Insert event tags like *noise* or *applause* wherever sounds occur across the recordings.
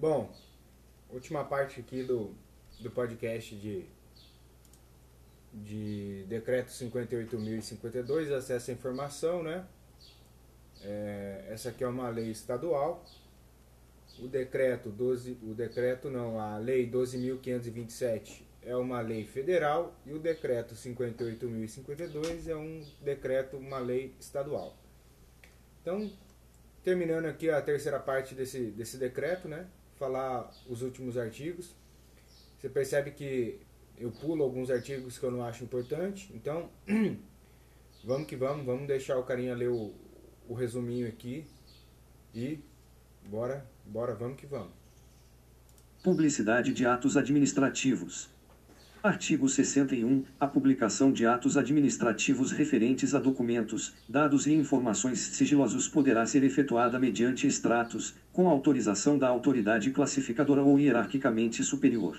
Bom, última parte aqui do, do podcast de, de decreto 58.052, acesso à informação, né? É, essa aqui é uma lei estadual. O decreto 12, o decreto não, a lei 12.527 é uma lei federal e o decreto 58.052 é um decreto, uma lei estadual. Então, terminando aqui a terceira parte desse, desse decreto, né? Falar os últimos artigos. Você percebe que eu pulo alguns artigos que eu não acho importante. Então, *clears throat* vamos que vamos, vamos deixar o carinha ler o, o resuminho aqui e bora, bora, vamos que vamos. Publicidade de atos administrativos. Artigo 61. A publicação de atos administrativos referentes a documentos, dados e informações sigilosos poderá ser efetuada mediante extratos, com autorização da autoridade classificadora ou hierarquicamente superior.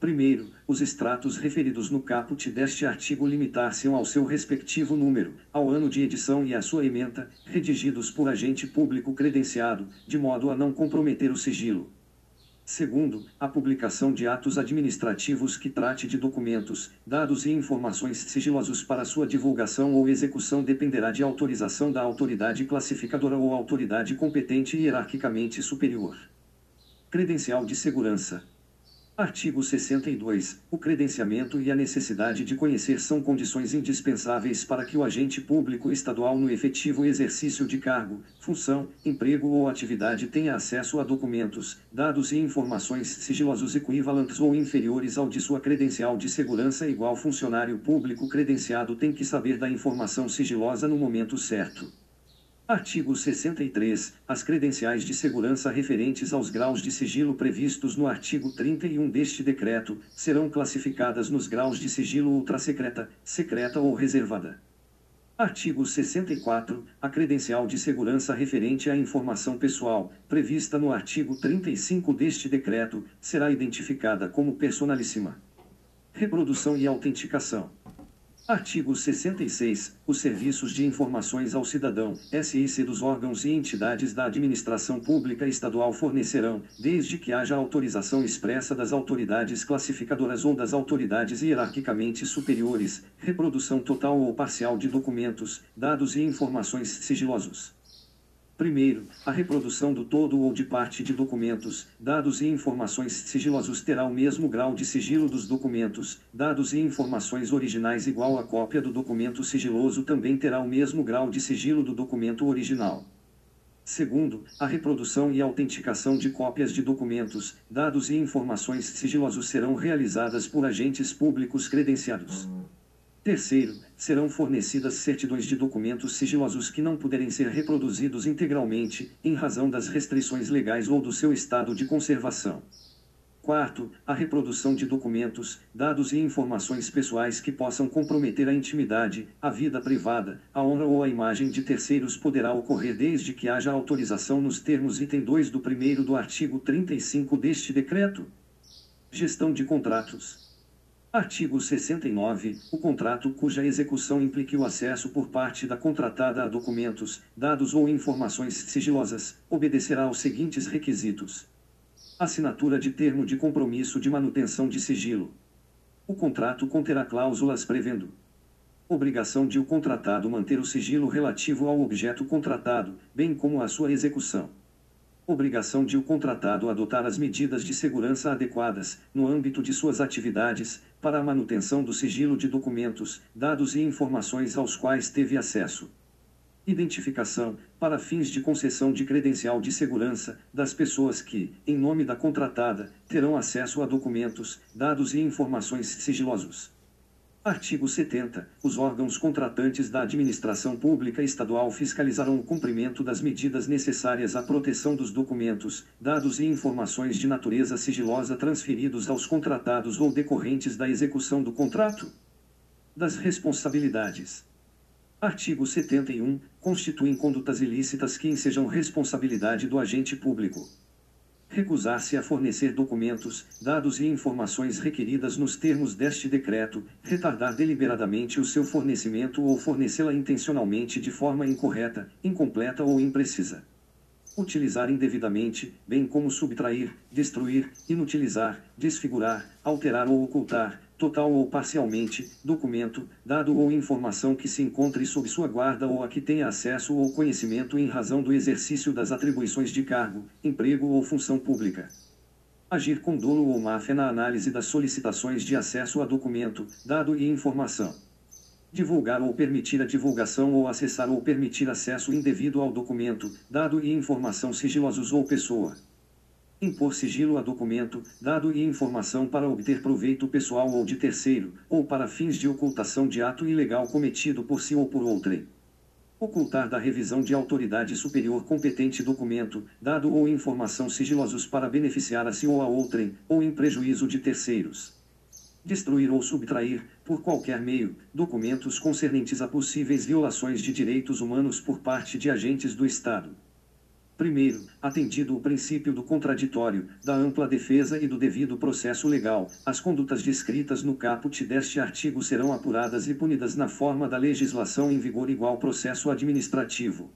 Primeiro, os extratos referidos no caput deste artigo limitar-se ao seu respectivo número, ao ano de edição e à sua ementa, redigidos por agente público credenciado, de modo a não comprometer o sigilo. Segundo, a publicação de atos administrativos que trate de documentos, dados e informações sigilosos para sua divulgação ou execução dependerá de autorização da autoridade classificadora ou autoridade competente hierarquicamente superior. Credencial de segurança. Artigo 62. O credenciamento e a necessidade de conhecer são condições indispensáveis para que o agente público estadual no efetivo exercício de cargo, função, emprego ou atividade tenha acesso a documentos, dados e informações sigilosos equivalentes ou inferiores ao de sua credencial de segurança igual funcionário público credenciado tem que saber da informação sigilosa no momento certo. Artigo 63. As credenciais de segurança referentes aos graus de sigilo previstos no artigo 31 deste decreto serão classificadas nos graus de sigilo ultrasecreta, secreta ou reservada. Artigo 64. A credencial de segurança referente à informação pessoal, prevista no artigo 35 deste decreto, será identificada como personalíssima. Reprodução e autenticação. Artigo 66. Os serviços de informações ao cidadão, SIC dos órgãos e entidades da administração pública estadual fornecerão, desde que haja autorização expressa das autoridades classificadoras ou das autoridades hierarquicamente superiores, reprodução total ou parcial de documentos, dados e informações sigilosos. Primeiro, a reprodução do todo ou de parte de documentos, dados e informações sigilosos terá o mesmo grau de sigilo dos documentos, dados e informações originais igual à cópia do documento sigiloso também terá o mesmo grau de sigilo do documento original. Segundo, a reprodução e autenticação de cópias de documentos, dados e informações sigilosos serão realizadas por agentes públicos credenciados. Terceiro, serão fornecidas certidões de documentos sigilosos que não puderem ser reproduzidos integralmente, em razão das restrições legais ou do seu estado de conservação. Quarto, a reprodução de documentos, dados e informações pessoais que possam comprometer a intimidade, a vida privada, a honra ou a imagem de terceiros poderá ocorrer desde que haja autorização nos termos item 2 do primeiro do artigo 35 deste decreto. Gestão de contratos. Artigo 69. O contrato cuja execução implique o acesso por parte da contratada a documentos, dados ou informações sigilosas, obedecerá aos seguintes requisitos: assinatura de termo de compromisso de manutenção de sigilo. O contrato conterá cláusulas prevendo obrigação de o contratado manter o sigilo relativo ao objeto contratado, bem como a sua execução obrigação de o contratado adotar as medidas de segurança adequadas, no âmbito de suas atividades, para a manutenção do sigilo de documentos, dados e informações aos quais teve acesso. Identificação, para fins de concessão de credencial de segurança, das pessoas que, em nome da contratada, terão acesso a documentos, dados e informações sigilosos. Artigo 70. Os órgãos contratantes da administração pública estadual fiscalizarão o cumprimento das medidas necessárias à proteção dos documentos, dados e informações de natureza sigilosa transferidos aos contratados ou decorrentes da execução do contrato. Das responsabilidades. Artigo 71. Constituem condutas ilícitas que ensejam responsabilidade do agente público recusar-se a fornecer documentos, dados e informações requeridas nos termos deste decreto, retardar deliberadamente o seu fornecimento ou fornecê-la intencionalmente de forma incorreta, incompleta ou imprecisa. utilizar indevidamente, bem como subtrair, destruir, inutilizar, desfigurar, alterar ou ocultar, total ou parcialmente, documento, dado ou informação que se encontre sob sua guarda ou a que tenha acesso ou conhecimento em razão do exercício das atribuições de cargo, emprego ou função pública. Agir com dolo ou máfia na análise das solicitações de acesso a documento, dado e informação. Divulgar ou permitir a divulgação ou acessar ou permitir acesso indevido ao documento, dado e informação sigilosos ou pessoa impor sigilo a documento, dado e informação para obter proveito pessoal ou de terceiro, ou para fins de ocultação de ato ilegal cometido por si ou por outrem. Ocultar da revisão de autoridade superior competente documento, dado ou informação sigilosos para beneficiar a si ou a outrem, ou em prejuízo de terceiros. Destruir ou subtrair, por qualquer meio, documentos concernentes a possíveis violações de direitos humanos por parte de agentes do Estado. Primeiro, atendido o princípio do contraditório, da ampla defesa e do devido processo legal, as condutas descritas no caput deste artigo serão apuradas e punidas na forma da legislação em vigor igual processo administrativo.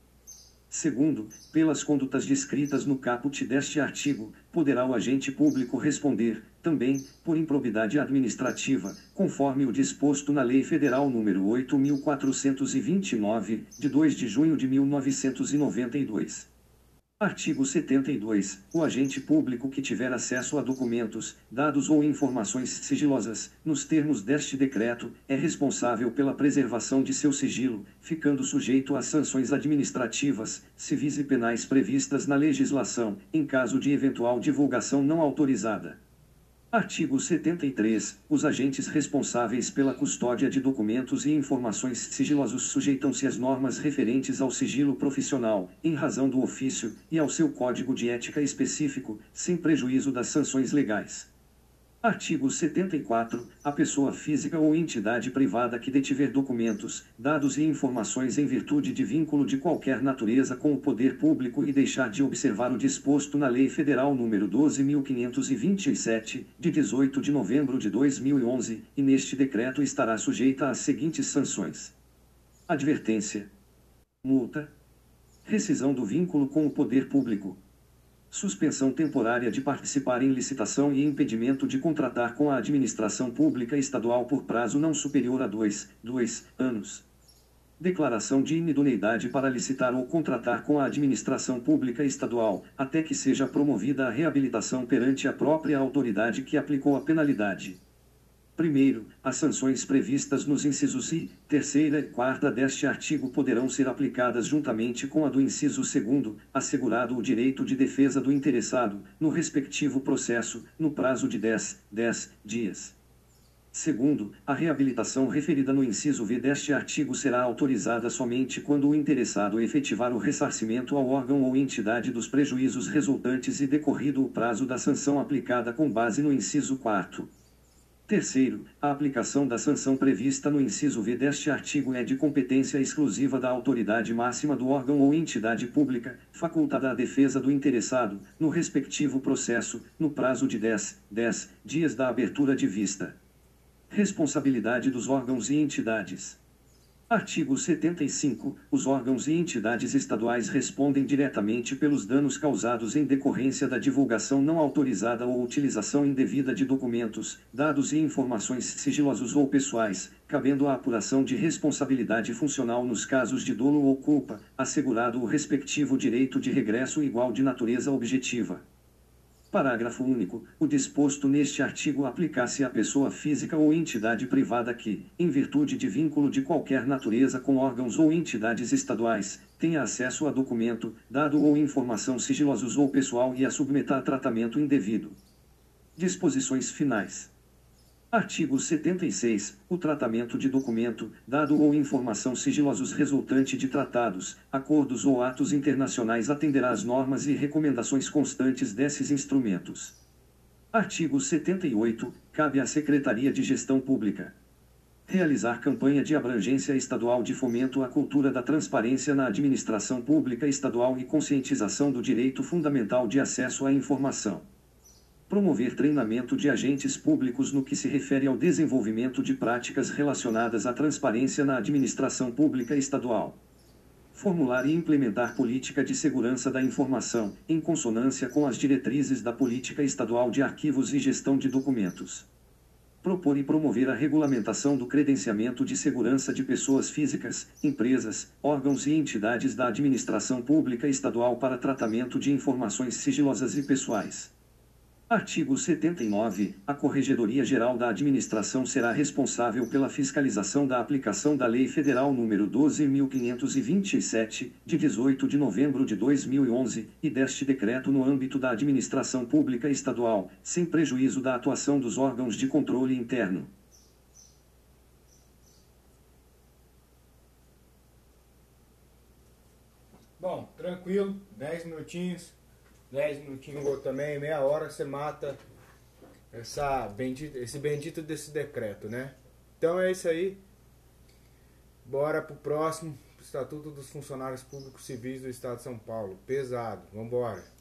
Segundo, pelas condutas descritas no caput deste artigo, poderá o agente público responder, também, por improbidade administrativa, conforme o disposto na Lei Federal nº 8.429, de 2 de junho de 1992. Artigo 72. O agente público que tiver acesso a documentos, dados ou informações sigilosas, nos termos deste decreto, é responsável pela preservação de seu sigilo, ficando sujeito às sanções administrativas, civis e penais previstas na legislação, em caso de eventual divulgação não autorizada. Artigo 73. Os agentes responsáveis pela custódia de documentos e informações sigilosos sujeitam-se às normas referentes ao sigilo profissional, em razão do ofício, e ao seu código de ética específico, sem prejuízo das sanções legais. Artigo 74. A pessoa física ou entidade privada que detiver documentos, dados e informações em virtude de vínculo de qualquer natureza com o poder público e deixar de observar o disposto na Lei Federal nº 12.527, de 18 de novembro de 2011, e neste decreto estará sujeita às seguintes sanções: advertência, multa, rescisão do vínculo com o poder público suspensão temporária de participar em licitação e impedimento de contratar com a administração pública estadual por prazo não superior a dois, dois anos. Declaração de inidoneidade para licitar ou contratar com a administração pública estadual, até que seja promovida a reabilitação perante a própria autoridade que aplicou a penalidade. Primeiro, as sanções previstas nos incisos I, terceira e quarta deste artigo poderão ser aplicadas juntamente com a do inciso segundo, assegurado o direito de defesa do interessado, no respectivo processo, no prazo de 10, 10 dias. Segundo, a reabilitação referida no inciso V deste artigo será autorizada somente quando o interessado efetivar o ressarcimento ao órgão ou entidade dos prejuízos resultantes e decorrido o prazo da sanção aplicada com base no inciso 4. Terceiro, a aplicação da sanção prevista no inciso V deste artigo é de competência exclusiva da autoridade máxima do órgão ou entidade pública, facultada à defesa do interessado, no respectivo processo, no prazo de 10, 10 dias da abertura de vista. Responsabilidade dos órgãos e entidades. Artigo 75. Os órgãos e entidades estaduais respondem diretamente pelos danos causados em decorrência da divulgação não autorizada ou utilização indevida de documentos, dados e informações sigilosos ou pessoais, cabendo a apuração de responsabilidade funcional nos casos de dolo ou culpa, assegurado o respectivo direito de regresso igual de natureza objetiva. Parágrafo único. O disposto neste artigo aplica-se à pessoa física ou entidade privada que, em virtude de vínculo de qualquer natureza com órgãos ou entidades estaduais, tenha acesso a documento, dado ou informação sigilosos ou pessoal e a submeta a tratamento indevido. Disposições finais. Artigo 76. O tratamento de documento, dado ou informação sigilosos resultante de tratados, acordos ou atos internacionais atenderá às normas e recomendações constantes desses instrumentos. Artigo 78. Cabe à Secretaria de Gestão Pública realizar campanha de abrangência estadual de fomento à cultura da transparência na administração pública estadual e conscientização do direito fundamental de acesso à informação promover treinamento de agentes públicos no que se refere ao desenvolvimento de práticas relacionadas à transparência na administração pública estadual. Formular e implementar política de segurança da informação, em consonância com as diretrizes da Política Estadual de Arquivos e Gestão de Documentos. Propor e promover a regulamentação do credenciamento de segurança de pessoas físicas, empresas, órgãos e entidades da administração pública estadual para tratamento de informações sigilosas e pessoais. Artigo 79. A Corregedoria Geral da Administração será responsável pela fiscalização da aplicação da Lei Federal nº 12.527, de 18 de novembro de 2011, e deste decreto no âmbito da administração pública estadual, sem prejuízo da atuação dos órgãos de controle interno. Bom, tranquilo, 10 minutinhos. 10 minutinhos ou também, meia hora, você mata essa bendita, esse bendito desse decreto, né? Então é isso aí. Bora pro próximo Estatuto dos Funcionários Públicos Civis do Estado de São Paulo. Pesado, vambora.